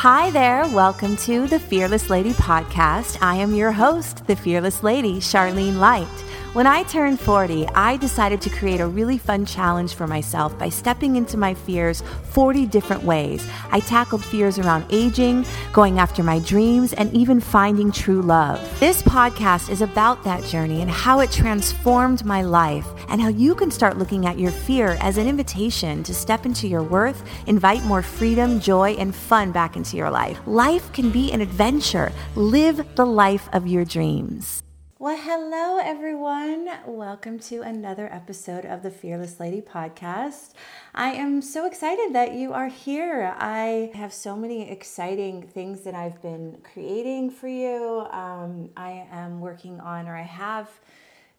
Hi there. Welcome to the Fearless Lady podcast. I am your host, the Fearless Lady, Charlene Lite. When I turned 40, I decided to create a really fun challenge for myself by stepping into my fears 40 different ways. I tackled fears around aging, going after my dreams, and even finding true love. This podcast is about that journey and how it transformed my life, and how you can start looking at your fear as an invitation to step into your worth, invite more freedom, joy, and fun back into your life. Life can be an adventure. Live the life of your dreams. Well, hello, everyone. Welcome to another episode of the Fearless Lady podcast. I am so excited that you are here. I have so many exciting things that I've been creating for you. Um, I am working on, or I have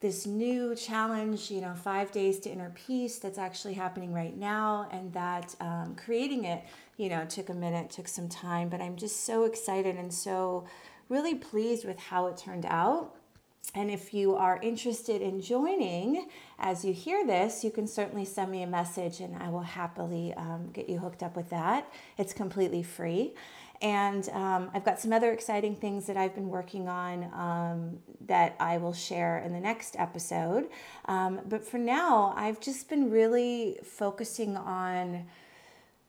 this new challenge, you know, five days to inner peace that's actually happening right now, and that um, creating it, you know, took a minute, took some time, but I'm just so excited and so really pleased with how it turned out. And if you are interested in joining as you hear this, you can certainly send me a message and I will happily um, get you hooked up with that. It's completely free. And um, I've got some other exciting things that I've been working on um, that I will share in the next episode. Um, but for now, I've just been really focusing on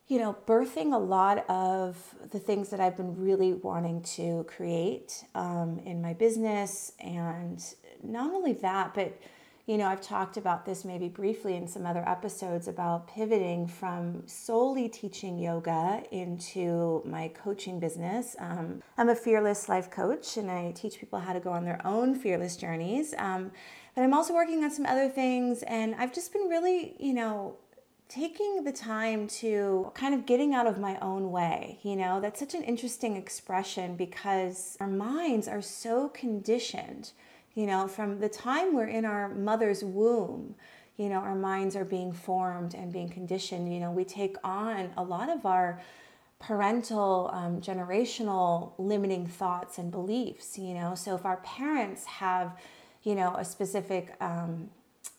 you know, birthing a lot of the things that I've been really wanting to create um, in my business. And not only that, but, you know, I've talked about this maybe briefly in some other episodes about pivoting from solely teaching yoga into my coaching business. Um, I'm a fearless life coach and I teach people how to go on their own fearless journeys. Um, but I'm also working on some other things, and I've just been really, you know, taking the time to kind of getting out of my own way. You know, that's such an interesting expression because our minds are so conditioned, you know, from the time we're in our mother's womb. You know, our minds are being formed and being conditioned. You know, we take on a lot of our parental um, generational limiting thoughts and beliefs you know so if our parents have you know a specific um,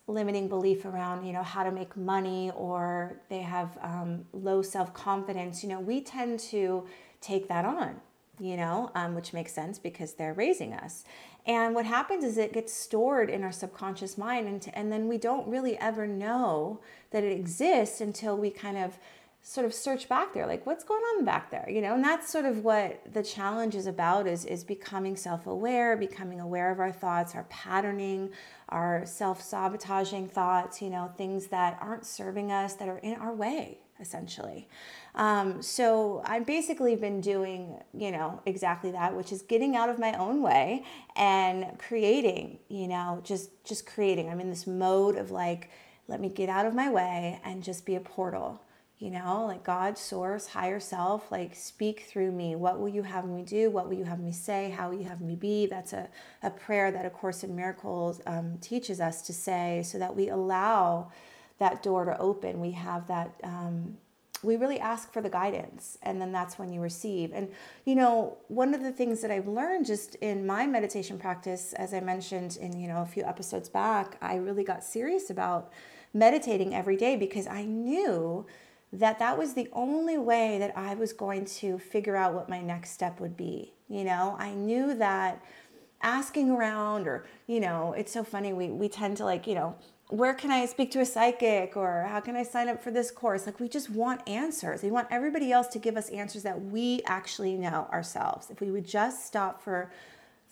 limiting belief around you know how to make money or they have um, low self-confidence you know we tend to take that on you know um, which makes sense because they're raising us. And what happens is it gets stored in our subconscious mind and, and then we don't really ever know that it exists until we kind of sort of search back there like what's going on back there you know? And that's sort of what the challenge is about is is becoming self-aware becoming aware of our thoughts our patterning our self-sabotaging thoughts you know things that aren't serving us that are in our way essentially. Um, so i've basically been doing you know exactly that which is getting out of my own way and creating you know just just creating. I'm in this mode of like let me get out of my way and just be a portal you know, like God, source, higher self, like speak through me. What will you have me do? What will you have me say? How will you have me be? That's a, a prayer that A Course in Miracles um, teaches us to say so that we allow that door to open. We have that, um, we really ask for the guidance, and then that's when you receive. And, you know, one of the things that I've learned just in my meditation practice, as I mentioned in, you know, a few episodes back, I really got serious about meditating every day because I knew that that was the only way that I was going to figure out what my next step would be. You know, I knew that asking around or, you know, it's so funny we we tend to like, you know, where can I speak to a psychic or how can I sign up for this course? Like we just want answers. We want everybody else to give us answers that we actually know ourselves. If we would just stop for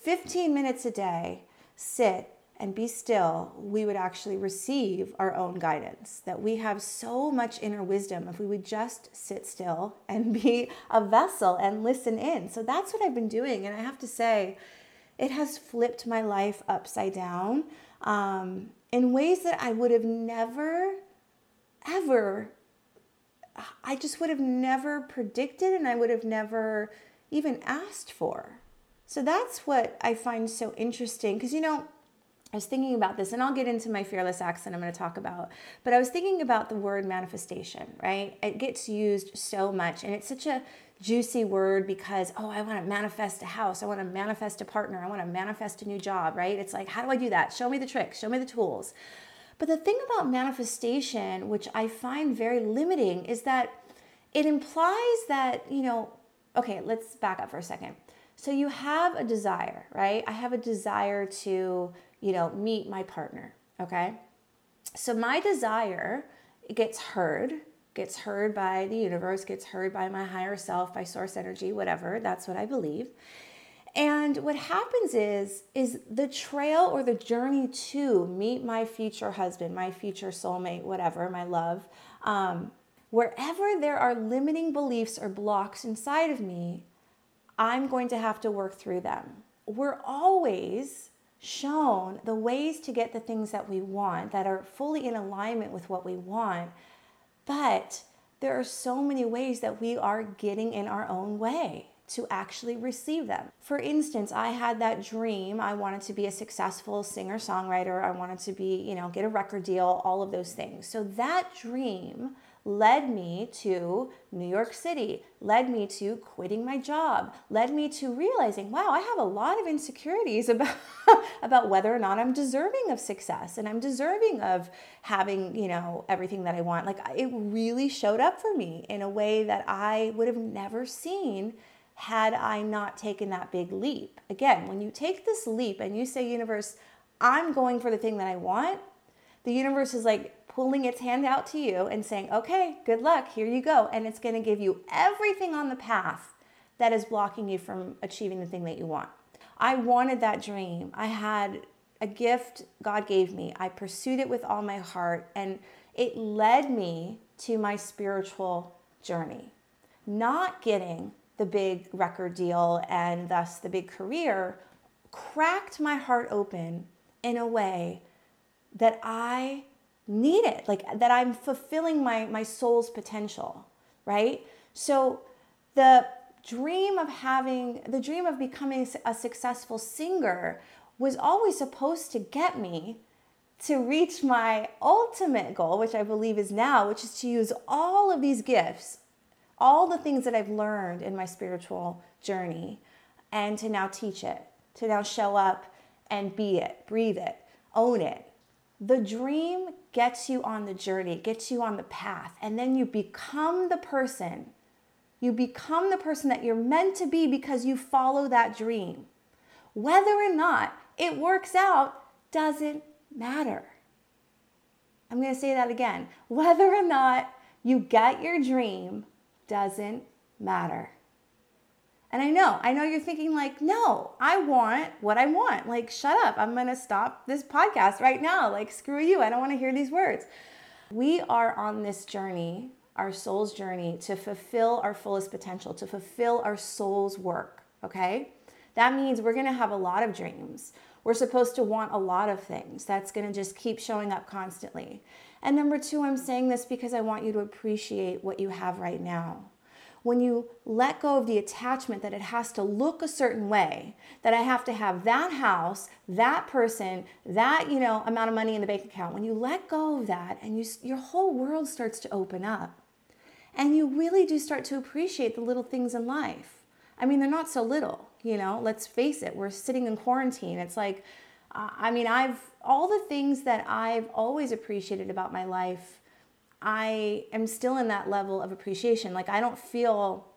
15 minutes a day, sit and be still, we would actually receive our own guidance. That we have so much inner wisdom if we would just sit still and be a vessel and listen in. So that's what I've been doing. And I have to say, it has flipped my life upside down um, in ways that I would have never, ever, I just would have never predicted and I would have never even asked for. So that's what I find so interesting because, you know, I was thinking about this, and I'll get into my fearless accent I'm going to talk about. But I was thinking about the word manifestation, right? It gets used so much, and it's such a juicy word because, oh, I want to manifest a house, I want to manifest a partner, I want to manifest a new job, right? It's like, how do I do that? Show me the tricks, show me the tools. But the thing about manifestation, which I find very limiting, is that it implies that, you know, okay, let's back up for a second. So you have a desire, right? I have a desire to, you know, meet my partner, okay? So my desire gets heard, gets heard by the universe, gets heard by my higher self, by source energy, whatever. That's what I believe. And what happens is is the trail or the journey to meet my future husband, my future soulmate, whatever, my love. Um, wherever there are limiting beliefs or blocks inside of me, I'm going to have to work through them. We're always shown the ways to get the things that we want that are fully in alignment with what we want, but there are so many ways that we are getting in our own way to actually receive them. For instance, I had that dream. I wanted to be a successful singer songwriter. I wanted to be, you know, get a record deal, all of those things. So that dream led me to New York City, led me to quitting my job, led me to realizing, wow, I have a lot of insecurities about about whether or not I'm deserving of success and I'm deserving of having, you know, everything that I want. Like it really showed up for me in a way that I would have never seen had I not taken that big leap. Again, when you take this leap and you say universe, I'm going for the thing that I want, the universe is like, pulling its hand out to you and saying, okay, good luck, here you go. And it's going to give you everything on the path that is blocking you from achieving the thing that you want. I wanted that dream. I had a gift God gave me. I pursued it with all my heart, and it led me to my spiritual journey. Not getting the big record deal and thus the big career cracked my heart open in a way that I need it, like that I'm fulfilling my, my soul's potential, right? So the dream of having, the dream of becoming a successful singer was always supposed to get me to reach my ultimate goal, which I believe is now, which is to use all of these gifts, all the things that I've learned in my spiritual journey, and to now teach it, to now show up and be it, breathe it, own it, the dream gets you on the journey, gets you on the path, and then you become the person. You become the person that you're meant to be because you follow that dream. Whether or not it works out doesn't matter. I'm going to say that again. Whether or not you get your dream doesn't matter. And I know, I know you're thinking, like, no, I want what I want. Like, shut up. I'm going to stop this podcast right now. Like, screw you. I don't want to hear these words. We are on this journey, our soul's journey, to fulfill our fullest potential, to fulfill our soul's work. Okay? That means we're going to have a lot of dreams. We're supposed to want a lot of things. That's going to just keep showing up constantly. And number two, I'm saying this because I want you to appreciate what you have right now when you let go of the attachment that it has to look a certain way, that I have to have that house, that person, that, you know, amount of money in the bank account, when you let go of that and you your whole world starts to open up. And you really do start to appreciate the little things in life. I mean, they're not so little, you know, let's face it. We're sitting in quarantine. It's like I mean, I've all the things that I've always appreciated about my life I am still in that level of appreciation. Like I don't feel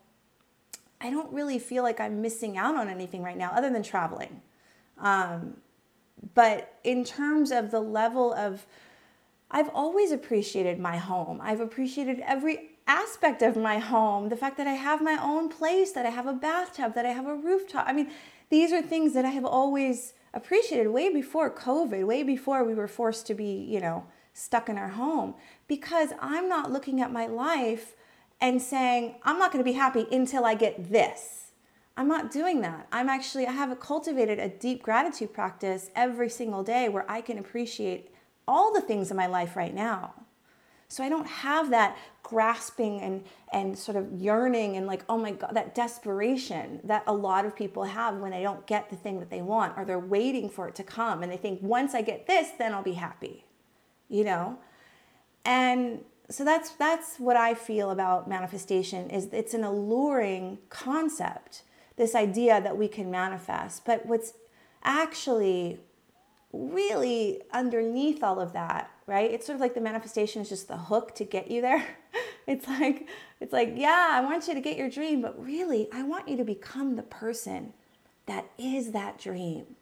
I don't really feel like I'm missing out on anything right now other than traveling. Um, but in terms of the level of I've always appreciated my home. I've appreciated every aspect of my home. The fact that I have my own place, that I have a bathtub, that I have a rooftop. I mean, these are things that I have always appreciated way before COVID, way before we were forced to be, you know, stuck in our home because I'm not looking at my life and saying, I'm not going to be happy until I get this. I'm not doing that. I'm actually, I have cultivated a deep gratitude practice every single day where I can appreciate all the things in my life right now. So I don't have that grasping and, and sort of yearning and like, oh my God, that desperation that a lot of people have when they don't get the thing that they want or they're waiting for it to come and they think, once I get this, then I'll be happy you know? And so that's that's what I feel about manifestation is it's an alluring concept, this idea that we can manifest. But what's actually really underneath all of that, right? It's sort of like the manifestation is just the hook to get you there. it's like it's like, yeah, I want you to get your dream, but really, I want you to become the person that is that dream.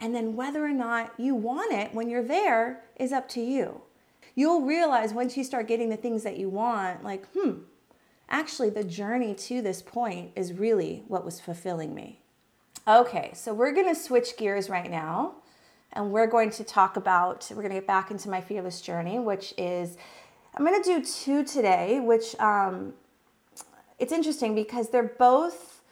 And then whether or not you want it when you're there is up to you. You'll realize once you start getting the things that you want, like, hmm, actually, the journey to this point is really what was fulfilling me. Okay, so we're gonna switch gears right now and we're going to talk about, we're gonna get back into my fearless journey, which is I'm to do two today, which um, it's interesting because they're both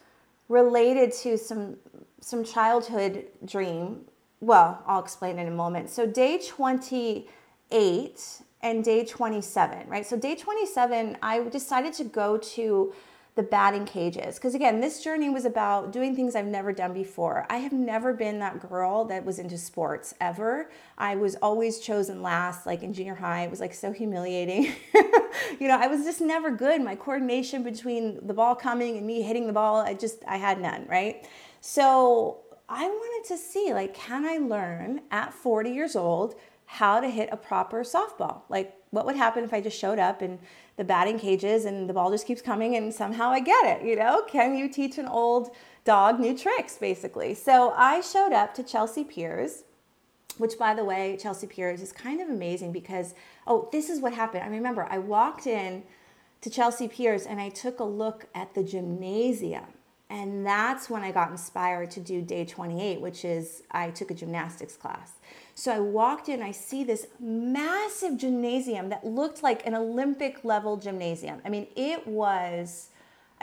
related to some some childhood dream. Well, I'll explain in a moment. So day 28 and day 27, right? So day 27, I decided to go to the batting cages. Because again, this journey was about doing things I've never done before. I have never been that girl that was into sports ever. I was always chosen last, like in junior high. It was like so humiliating. you know, I was just never good. My coordination between the ball coming and me hitting the ball, I just, I had none, right? So I wanted to see, like, can I learn at 40 years old how to hit a proper softball? Like, what would happen if I just showed up and the batting cages and the ball just keeps coming and somehow I get it, you know? Can you teach an old dog new tricks, basically? So I showed up to Chelsea Piers, which by the way, Chelsea Piers is kind of amazing because, oh, this is what happened. I remember I walked in to Chelsea Piers and I took a look at the gymnasium. And that's when I got inspired to do day 28, which is I took a gymnastics class. So I walked in, I see this massive gymnasium that looked like an Olympic level gymnasium. I mean, it was,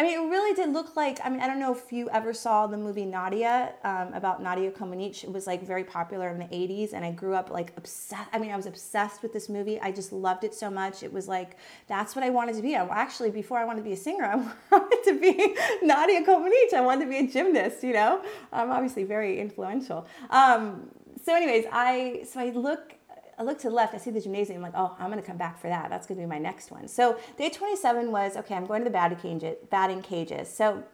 I mean, it really did look like, I mean, I don't know if you ever saw the movie Nadia um, about Nadia Comaneci. It was like very popular in the 80s, and I grew up like obsessed. I mean, I was obsessed with this movie. I just loved it so much. It was like, that's what I wanted to be. I, actually, before I wanted to be a singer, I wanted to be Nadia Comaneci. I wanted to be a gymnast, you know? I'm obviously very influential. Um, so anyways, I so I look I look to the left, I see the gymnasium. I'm like, oh, I'm gonna come back for that. That's gonna be my next one. So day 27 was okay. I'm going to the batting cages. Batting cages. So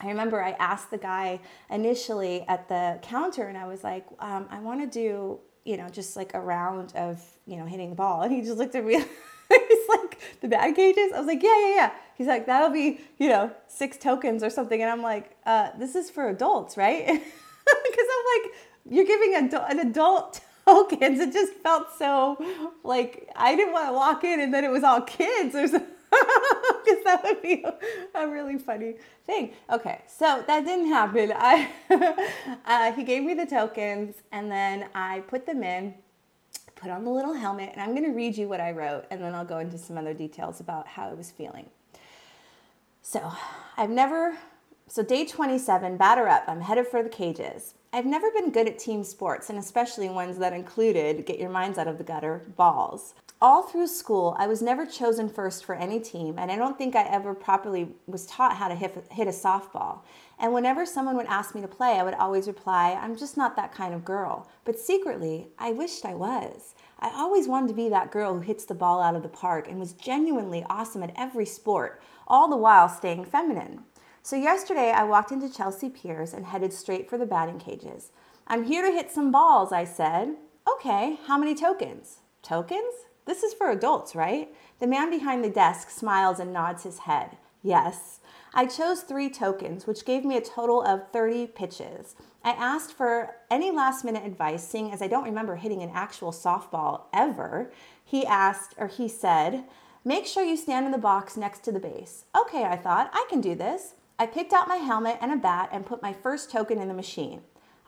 I remember I asked the guy initially at the counter, and I was like, um, I want to do you know just like a round of you know hitting the ball, and he just looked at me. He's like, the batting cages? I was like, yeah, yeah, yeah. He's like, that'll be, you know, six tokens or something. And I'm like, uh, this is for adults, right? Because I'm like, you're giving an adult tokens. It just felt so like I didn't want to walk in and then it was all kids or. Because that would be a, really funny thing. Okay, so that didn't happen. I uh, he gave me the tokens and then I put them in, put on the little helmet, and I'm going to read you what I wrote, and then I'll go into some other details about how I was feeling. So I've never. So day 27, batter up. I'm headed for the cages. I've never been good at team sports, and especially ones that included, get your minds out of the gutter, balls. All through school, I was never chosen first for any team, and I don't think I ever properly was taught how to hit, a softball. And whenever someone would ask me to play, I would always reply, I'm just not that kind of girl. But secretly, I wished I was. I always wanted to be that girl who hits the ball out of the park and was genuinely awesome at every sport, all the while staying feminine. So yesterday I walked into Chelsea Piers and headed straight for the batting cages. I'm here to hit some balls, I said. Okay, how many tokens? Tokens? This is for adults, right? The man behind the desk smiles and nods his head. Yes. I chose three tokens, which gave me a total of 30 pitches. I asked for any last minute advice, seeing as I don't remember hitting an actual softball ever. He asked, or he said, Make sure you stand in the box next to the base. Okay, I thought, I can do this. I picked out my helmet and a bat and put my first token in the machine.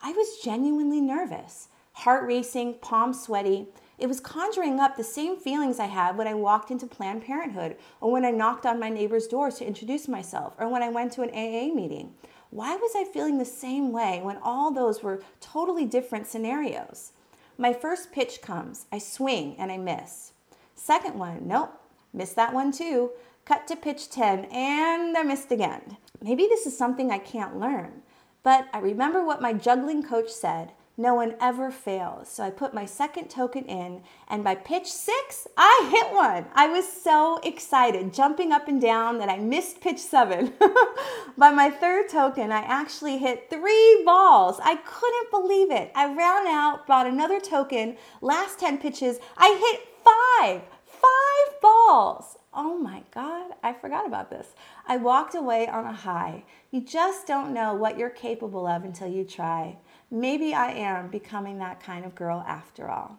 I was genuinely nervous, heart racing, palms sweaty. It was conjuring up the same feelings I had when I walked into Planned Parenthood, or when I knocked on my neighbor's doors to introduce myself, or when I went to an AA meeting. Why was I feeling the same way when all those were totally different scenarios? My first pitch comes, I swing and I miss. Second one, nope, missed that one too. Cut to pitch 10 and I missed again maybe this is something I can't learn. But I remember what my juggling coach said no one ever fails. So I put my second token in, and by pitch six, I hit one. I was so excited, jumping up and down that I missed pitch seven. by my third token, I actually hit three balls. I couldn't believe it. I ran out, brought another token. Last 10 pitches, I hit five. Five balls. Oh my God, I forgot about this. I walked away on a high. You just don't know what you're capable of until you try. Maybe I am becoming that kind of girl after all.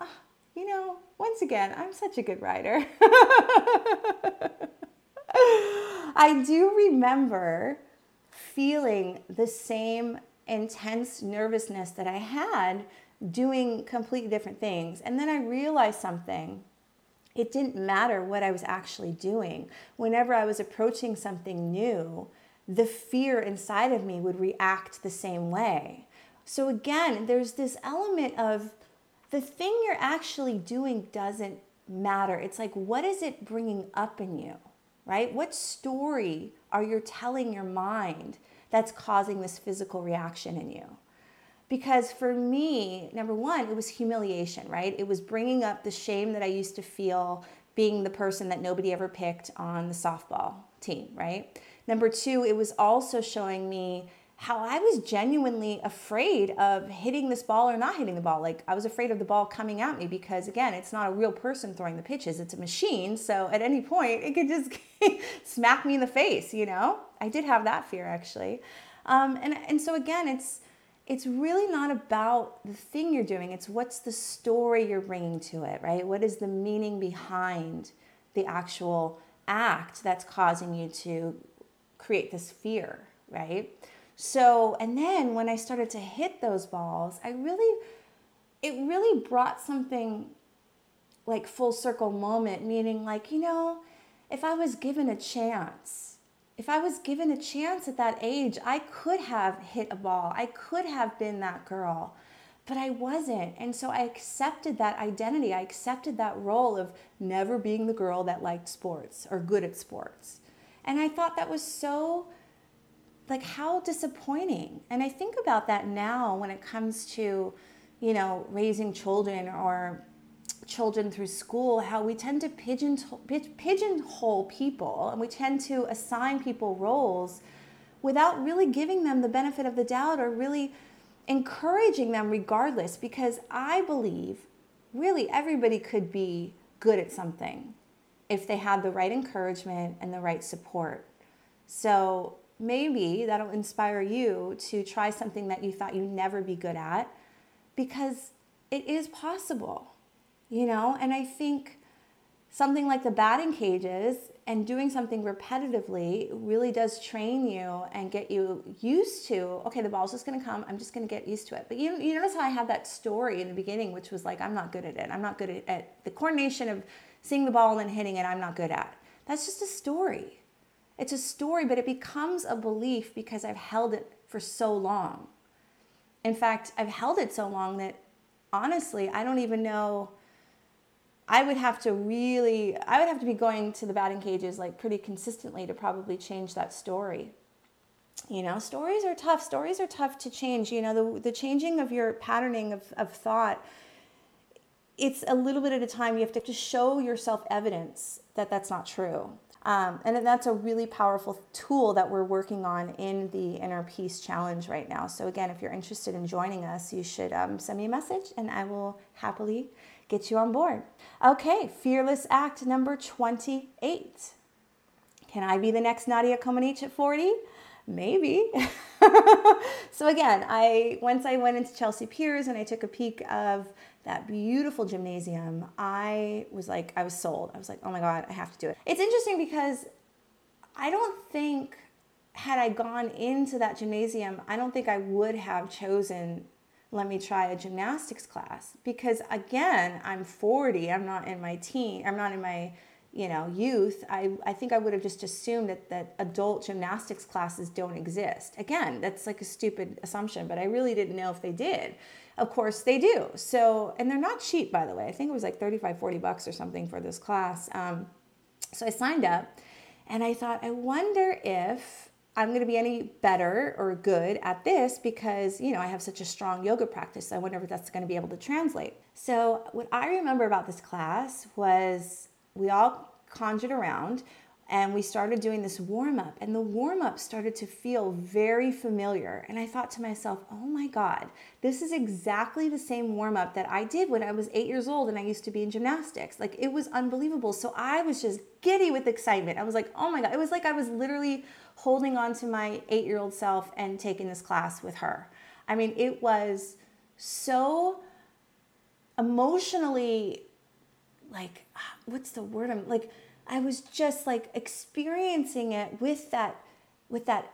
Oh, you know, once again, I'm such a good writer. I do remember feeling the same intense nervousness that I had doing completely different things. And then I realized something. It didn't matter what I was actually doing. Whenever I was approaching something new, the fear inside of me would react the same way. So again, there's this element of the thing you're actually doing doesn't matter. It's like, what is it bringing up in you, right? What story are you telling your mind that's causing this physical reaction in you? Because for me, number one, it was humiliation, right? It was bringing up the shame that I used to feel being the person that nobody ever picked on the softball team, right? Number two, it was also showing me how I was genuinely afraid of hitting this ball or not hitting the ball. Like I was afraid of the ball coming at me because again, it's not a real person throwing the pitches, it's a machine. So at any point, it could just smack me in the face, you know? I did have that fear actually. Um, and, and so again, it's, it's really not about the thing you're doing. It's what's the story you're bringing to it, right? What is the meaning behind the actual act that's causing you to create this fear, right? So, and then when I started to hit those balls, I really, it really brought something like full circle moment, meaning like, you know, if I was given a chance, if I was given a chance at that age, I could have hit a ball. I could have been that girl, but I wasn't. And so I accepted that identity. I accepted that role of never being the girl that liked sports or good at sports. And I thought that was so like how disappointing. And I think about that now when it comes to, you know, raising children or children through school, how we tend to pigeon, pigeonhole people and we tend to assign people roles without really giving them the benefit of the doubt or really encouraging them regardless because I believe really everybody could be good at something if they had the right encouragement and the right support. So maybe that'll inspire you to try something that you thought you'd never be good at because it is possible, you know? And I think something like the batting cages and doing something repetitively really does train you and get you used to okay the ball's just going to come i'm just going to get used to it but you, you notice how i had that story in the beginning which was like i'm not good at it i'm not good at, at the coordination of seeing the ball and then hitting it i'm not good at that's just a story it's a story, but it becomes a belief because I've held it for so long. In fact, I've held it so long that honestly, I don't even know. I would have to really, I would have to be going to the batting cages like pretty consistently to probably change that story. You know, stories are tough. Stories are tough to change. You know, the, the changing of your patterning of, of thought, it's a little bit at a time. You have to just show yourself evidence that that's not true. Um, and that's a really powerful tool that we're working on in the Inner Peace Challenge right now. So, again, if you're interested in joining us, you should um, send me a message and I will happily get you on board. Okay, Fearless Act number 28. Can I be the next Nadia Comaneci at 40? Maybe. so again, I once I went into Chelsea Piers and I took a peek of that beautiful gymnasium, I was like, I was sold. I was like, oh my God, I have to do it. It's interesting because I don't think, had I gone into that gymnasium, I don't think I would have chosen, let me try a gymnastics class. Because again, I'm 40, I'm not in my teen, I'm not in my you know youth. I, I think i would have just assumed that, that adult gymnastics classes don't exist. Again that's like a stupid assumption but i really didn't know if they did. Of course they do. So and they're not cheap by the way. I think it was like 35 40 bucks or something for this class. Um, so i signed up and i thought i wonder if i'm going to be any better or good at this because you know i have such a strong yoga practice i wonder if that's going to be able to translate. So what i remember about this class was we all conjured around and we started doing this warm up and the warm up started to feel very familiar. And i thought to myself oh my god this is exactly the same warm up that i did when i was 8 years old and i used to be in gymnastics. Like it was unbelievable. So i was just giddy with excitement. I was like oh my god. It was like i was literally holding on to my 8 year old self and taking this class with her. I mean it was so emotionally like what's the word? I'm like I was just like experiencing it with that with that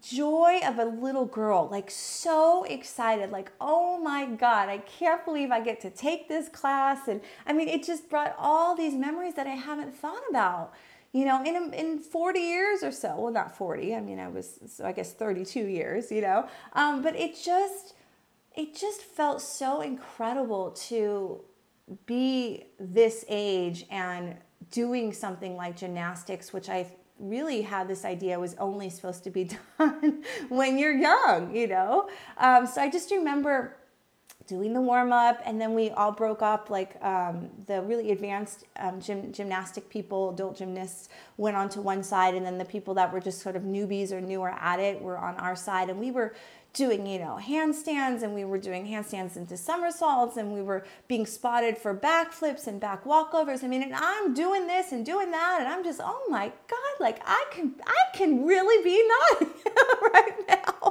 joy of a little girl, like so excited, like, oh my God, I can't believe I get to take this class. And I mean, it just brought all these memories that I haven't thought about, you know, in, in 40 years or so. Well, not 40, I mean, I was, so I guess 32 years, you know, um, but it just, it just felt so incredible to be this age and doing something like gymnastics, which I really had this idea was only supposed to be done when you're young, you know? Um, so I just remember doing the warm up and then we all broke up like um, the really advanced um, gym, gymnastic people adult gymnasts went onto one side and then the people that were just sort of newbies or newer at it were on our side and we were doing, you know, handstands and we were doing handstands into somersaults and we were being spotted for backflips and back walkovers. I mean, and I'm doing this and doing that and I'm just, oh my God, like I can I can really be Nadia right now.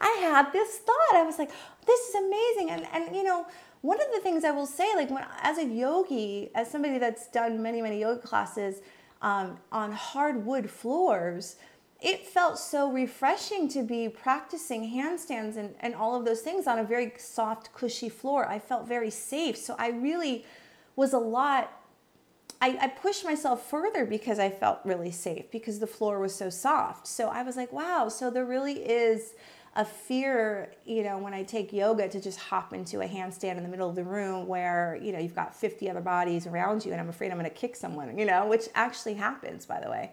I had this thought. I was like, this is amazing. And and you know, one of the things I will say, like when as a yogi, as somebody that's done many, many yoga classes um, on hardwood floors, it felt so refreshing to be practicing handstands and, and all of those things on a very soft, cushy floor. I felt very safe. So I really was a lot, I, I pushed myself further because I felt really safe because the floor was so soft. So I was like, wow, so there really is a fear, you know, when I take yoga to just hop into a handstand in the middle of the room where, you know, you've got 50 other bodies around you and I'm afraid I'm going to kick someone, you know, which actually happens, by the way.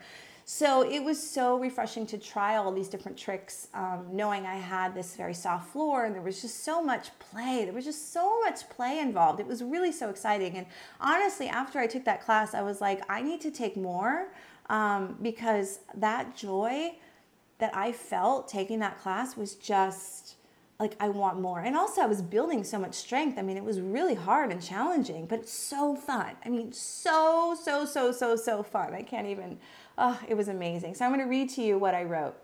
So it was so refreshing to try all these different tricks, um, knowing I had this very soft floor and there was just so much play. There was just so much play involved. It was really so exciting. And honestly, after I took that class, I was like, I need to take more um, because that joy that I felt taking that class was just like I want more. And also I was building so much strength. I mean, it was really hard and challenging, but so fun. I mean, so so so so so fun. I can't even Oh, it was amazing. So I'm going to read to you what I wrote.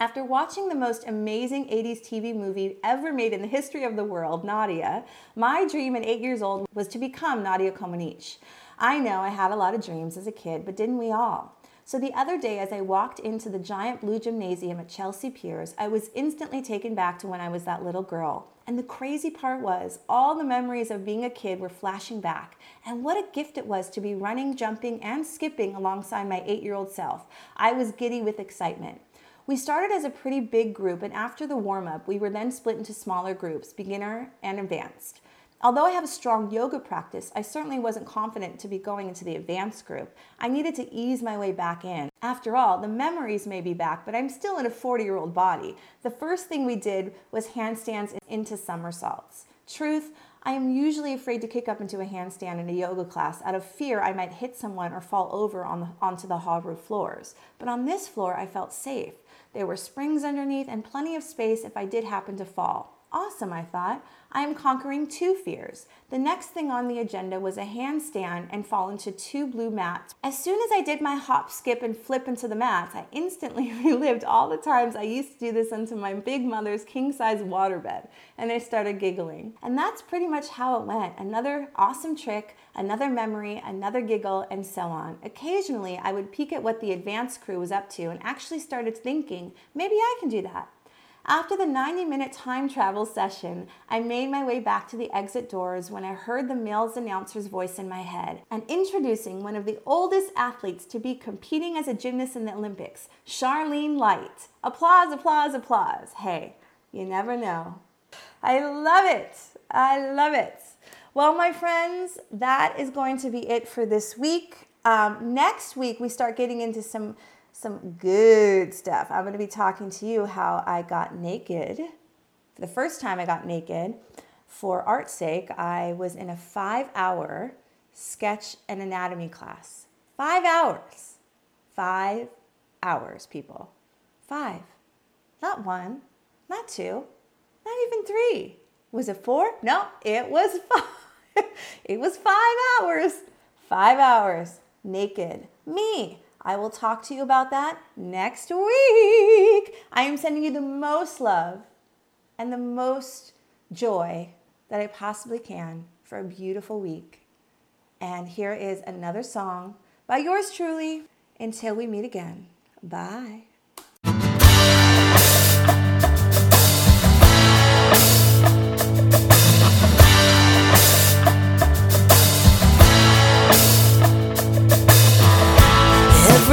After watching the most amazing 80s TV movie ever made in the history of the world, Nadia, my dream at eight years old was to become Nadia Comaneci. I know I had a lot of dreams as a kid, but didn't we all? So the other day, as I walked into the giant blue gymnasium at Chelsea Piers, I was instantly taken back to when I was that little girl. And the crazy part was, all the memories of being a kid were flashing back. And what a gift it was to be running, jumping, and skipping alongside my eight year old self. I was giddy with excitement. We started as a pretty big group, and after the warm up, we were then split into smaller groups, beginner and advanced. Although I have a strong yoga practice, I certainly wasn't confident to be going into the advanced group. I needed to ease my way back in. After all, the memories may be back, but I'm still in a 40 year old body. The first thing we did was handstands into somersaults. Truth, I am usually afraid to kick up into a handstand in a yoga class out of fear I might hit someone or fall over on the, onto the hall roof floors. But on this floor, I felt safe. There were springs underneath and plenty of space if I did happen to fall. Awesome, I thought. I am conquering two fears. The next thing on the agenda was a handstand and fall into two blue mats. As soon as I did my hop, skip, and flip into the mats, I instantly relived all the times I used to do this into my big mother's king size waterbed, and I started giggling. And that's pretty much how it went. Another awesome trick, another memory, another giggle, and so on. Occasionally, I would peek at what the advanced crew was up to and actually started thinking, maybe I can do that. After the 90 minute time travel session, I made my way back to the exit doors when I heard the male's announcer's voice in my head and introducing one of the oldest athletes to be competing as a gymnast in the Olympics, Charlene Lite. Applause, applause, applause. Hey, you never know. I love it. I love it. Well, my friends, that is going to be it for this week. Um, next week, we start getting into some some good stuff. I'm going to be talking to you how I got naked. For the first time I got naked, for art's sake, I was in a five hour sketch and anatomy class. Five hours. Five hours, people. Five. Not one, not two, not even three. Was it four? No, it was five. it was five hours. Five hours naked. Me. I will talk to you about that next week. I am sending you the most love and the most joy that I possibly can for a beautiful week. And here is another song by yours truly. Until we meet again. Bye.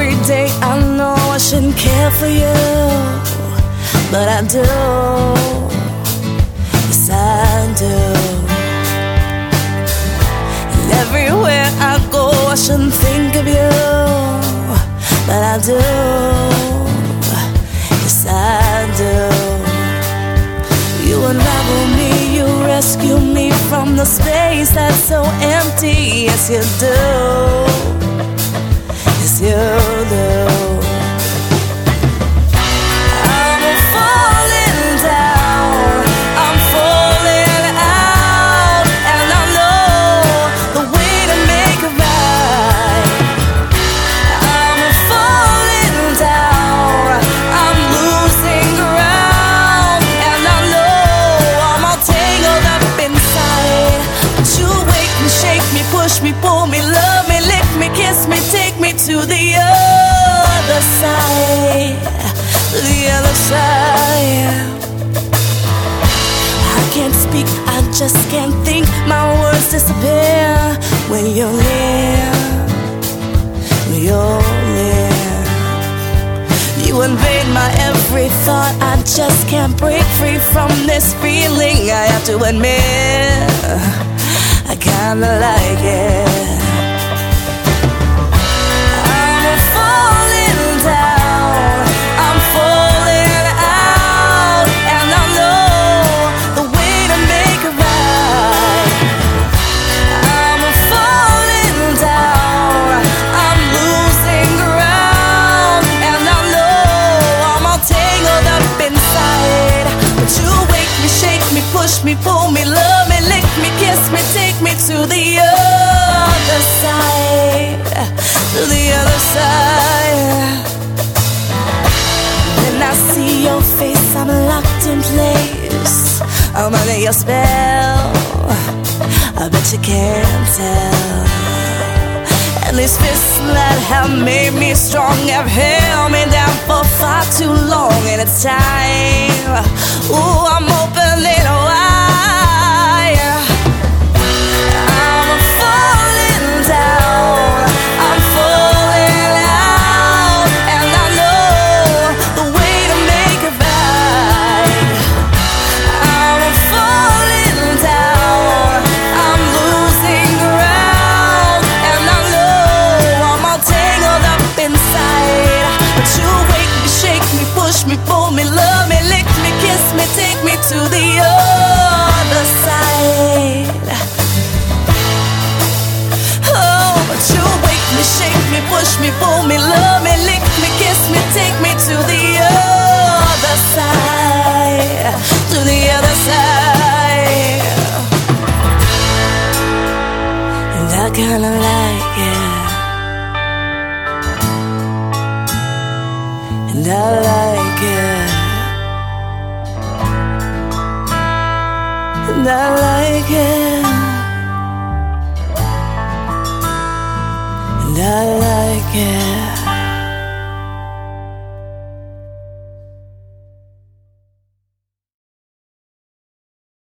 Every day I know I shouldn't care for you, but I do. Yes, I do. And everywhere I go, I shouldn't think of you, but I do. Yes, I do. You unravel me, you rescue me from the space that's so empty. Yes, you do. Push me, pull me, to the other side, the other side. I can't speak, I just can't think. My words disappear when you're near. When you're near. You invade my every thought. I just can't break free from this feeling. I have to admit, I kinda like it. Your spell. I bet you can't tell. And these fists that have made me strong have held me down for far too long. And it's time. Ooh, I'm opening me, me, love me, lick me, kiss me, take me to the other side, to the other side. And I kinda like it, and I like it, and I like it. And I like it. Yeah.